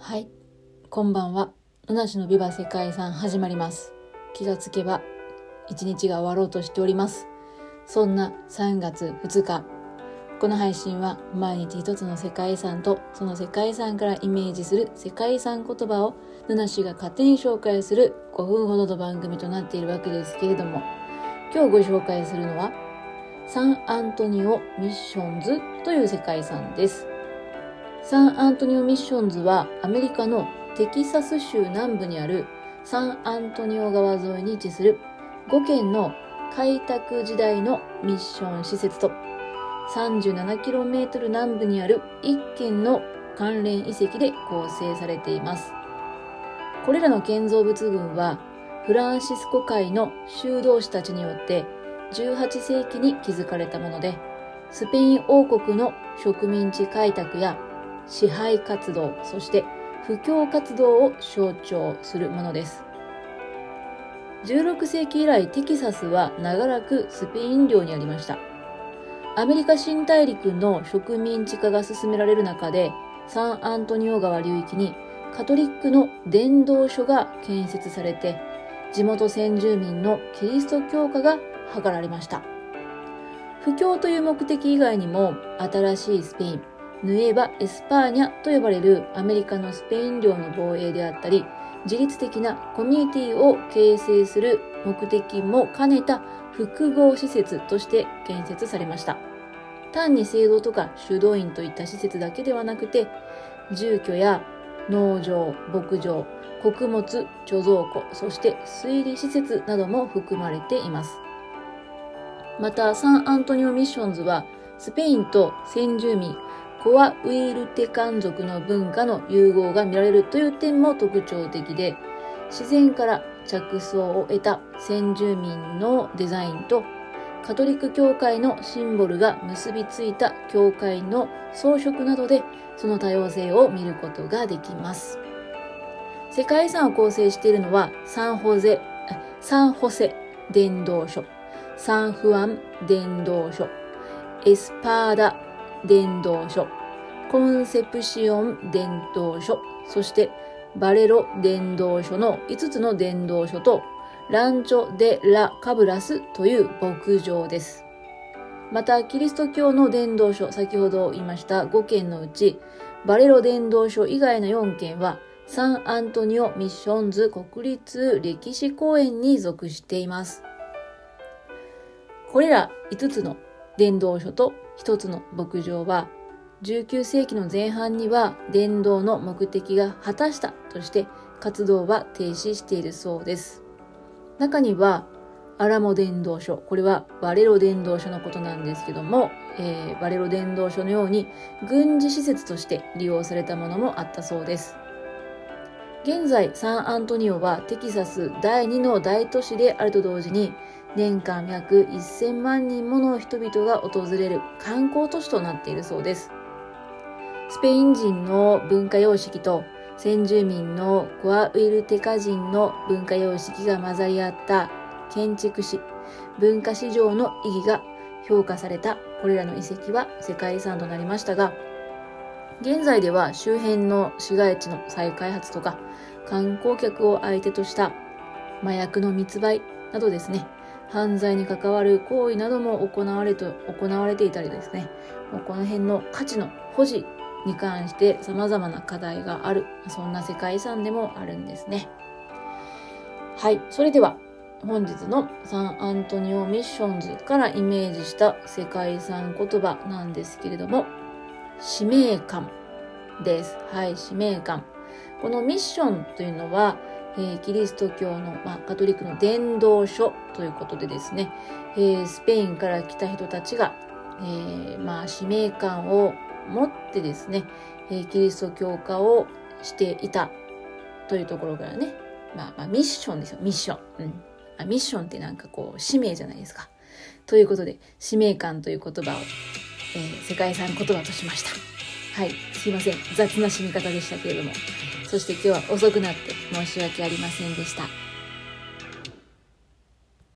はい、こんばんは。うなしのビバ世界遺産始まります。気がつけば一日が終わろうとしております。そんな3月2日、この配信は毎日一つの世界遺産とその世界遺産からイメージする世界遺産言葉をぬなしが勝手に紹介する5分ほどの番組となっているわけですけれども、今日ご紹介するのはサンアントニオミッションズという世界遺産です。サンアントニオミッションズはアメリカのテキサス州南部にあるサンアントニオ川沿いに位置する5軒の開拓時代のミッション施設と 37km 南部にある1軒の関連遺跡で構成されています。これらの建造物群はフランシスコ会の修道士たちによって18世紀に築かれたもので、スペイン王国の植民地開拓や支配活動、そして布教活動を象徴するものです。16世紀以来テキサスは長らくスペイン領にありました。アメリカ新大陸の植民地化が進められる中で、サンアントニオ川流域にカトリックの伝道所が建設されて、地元先住民のキリスト教化が図られました。布教という目的以外にも、新しいスペイン、ヌエバ・エスパーニャと呼ばれるアメリカのスペイン領の防衛であったり、自律的なコミュニティを形成する目的も兼ねた複合施設として建設されました。単に聖堂とか修道院といった施設だけではなくて、住居や農場、牧場、穀物、貯蔵庫、そして水利施設なども含まれています。また、サンアントニオミッションズは、スペインと先住民、コアウイルテカン族の文化の融合が見られるという点も特徴的で、自然から着想を得た先住民のデザインと、カトリック教会のシンボルが結びついた教会の装飾などで、その多様性を見ることができます。世界遺産を構成しているのは、サンホゼ、サンホセ伝道所、サンフアン伝道所、エスパーダ伝道所、コンセプシオン伝道所、そしてバレロ伝道所の5つの伝道所と、ランチョ・デ・ラ・カブラスという牧場です。また、キリスト教の伝道所、先ほど言いました5件のうち、バレロ伝道所以外の4件は、サンアントニオミッションズ国立歴史公園に属しています。これら5つの伝道所と1つの牧場は、19世紀の前半には伝道の目的が果たしたとして活動は停止しているそうです。中には、アラモ伝道所、これはバレロ伝道所のことなんですけども、えー、バレロ伝道所のように軍事施設として利用されたものもあったそうです。現在、サンアントニオはテキサス第2の大都市であると同時に、年間約1000万人もの人々が訪れる観光都市となっているそうです。スペイン人の文化様式と先住民のコアウィルテカ人の文化様式が混ざり合った建築史、文化史上の意義が評価されたこれらの遺跡は世界遺産となりましたが、現在では周辺の市街地の再開発とか観光客を相手とした麻薬の密売などですね、犯罪に関わる行為なども行われと行われていたりですね、もうこの辺の価値の保持に関して様々な課題がある、そんな世界遺産でもあるんですね。はい、それでは本日のサンアントニオミッションズからイメージした世界遺産言葉なんですけれども、使命感です。はい、使命感。このミッションというのは、えー、キリスト教の、まあ、カトリックの伝道書ということでですね、えー、スペインから来た人たちが、えー、まあ、使命感を持ってですね、えキリスト教化をしていたというところからね、まあ、まあ、ミッションですよ、ミッション。うん。あミッションってなんかこう、使命じゃないですか。ということで、使命感という言葉を、え、世界遺産言葉としました。はい。すいません。雑な締め方でしたけれども。そして今日は遅くなって申し訳ありませんでした。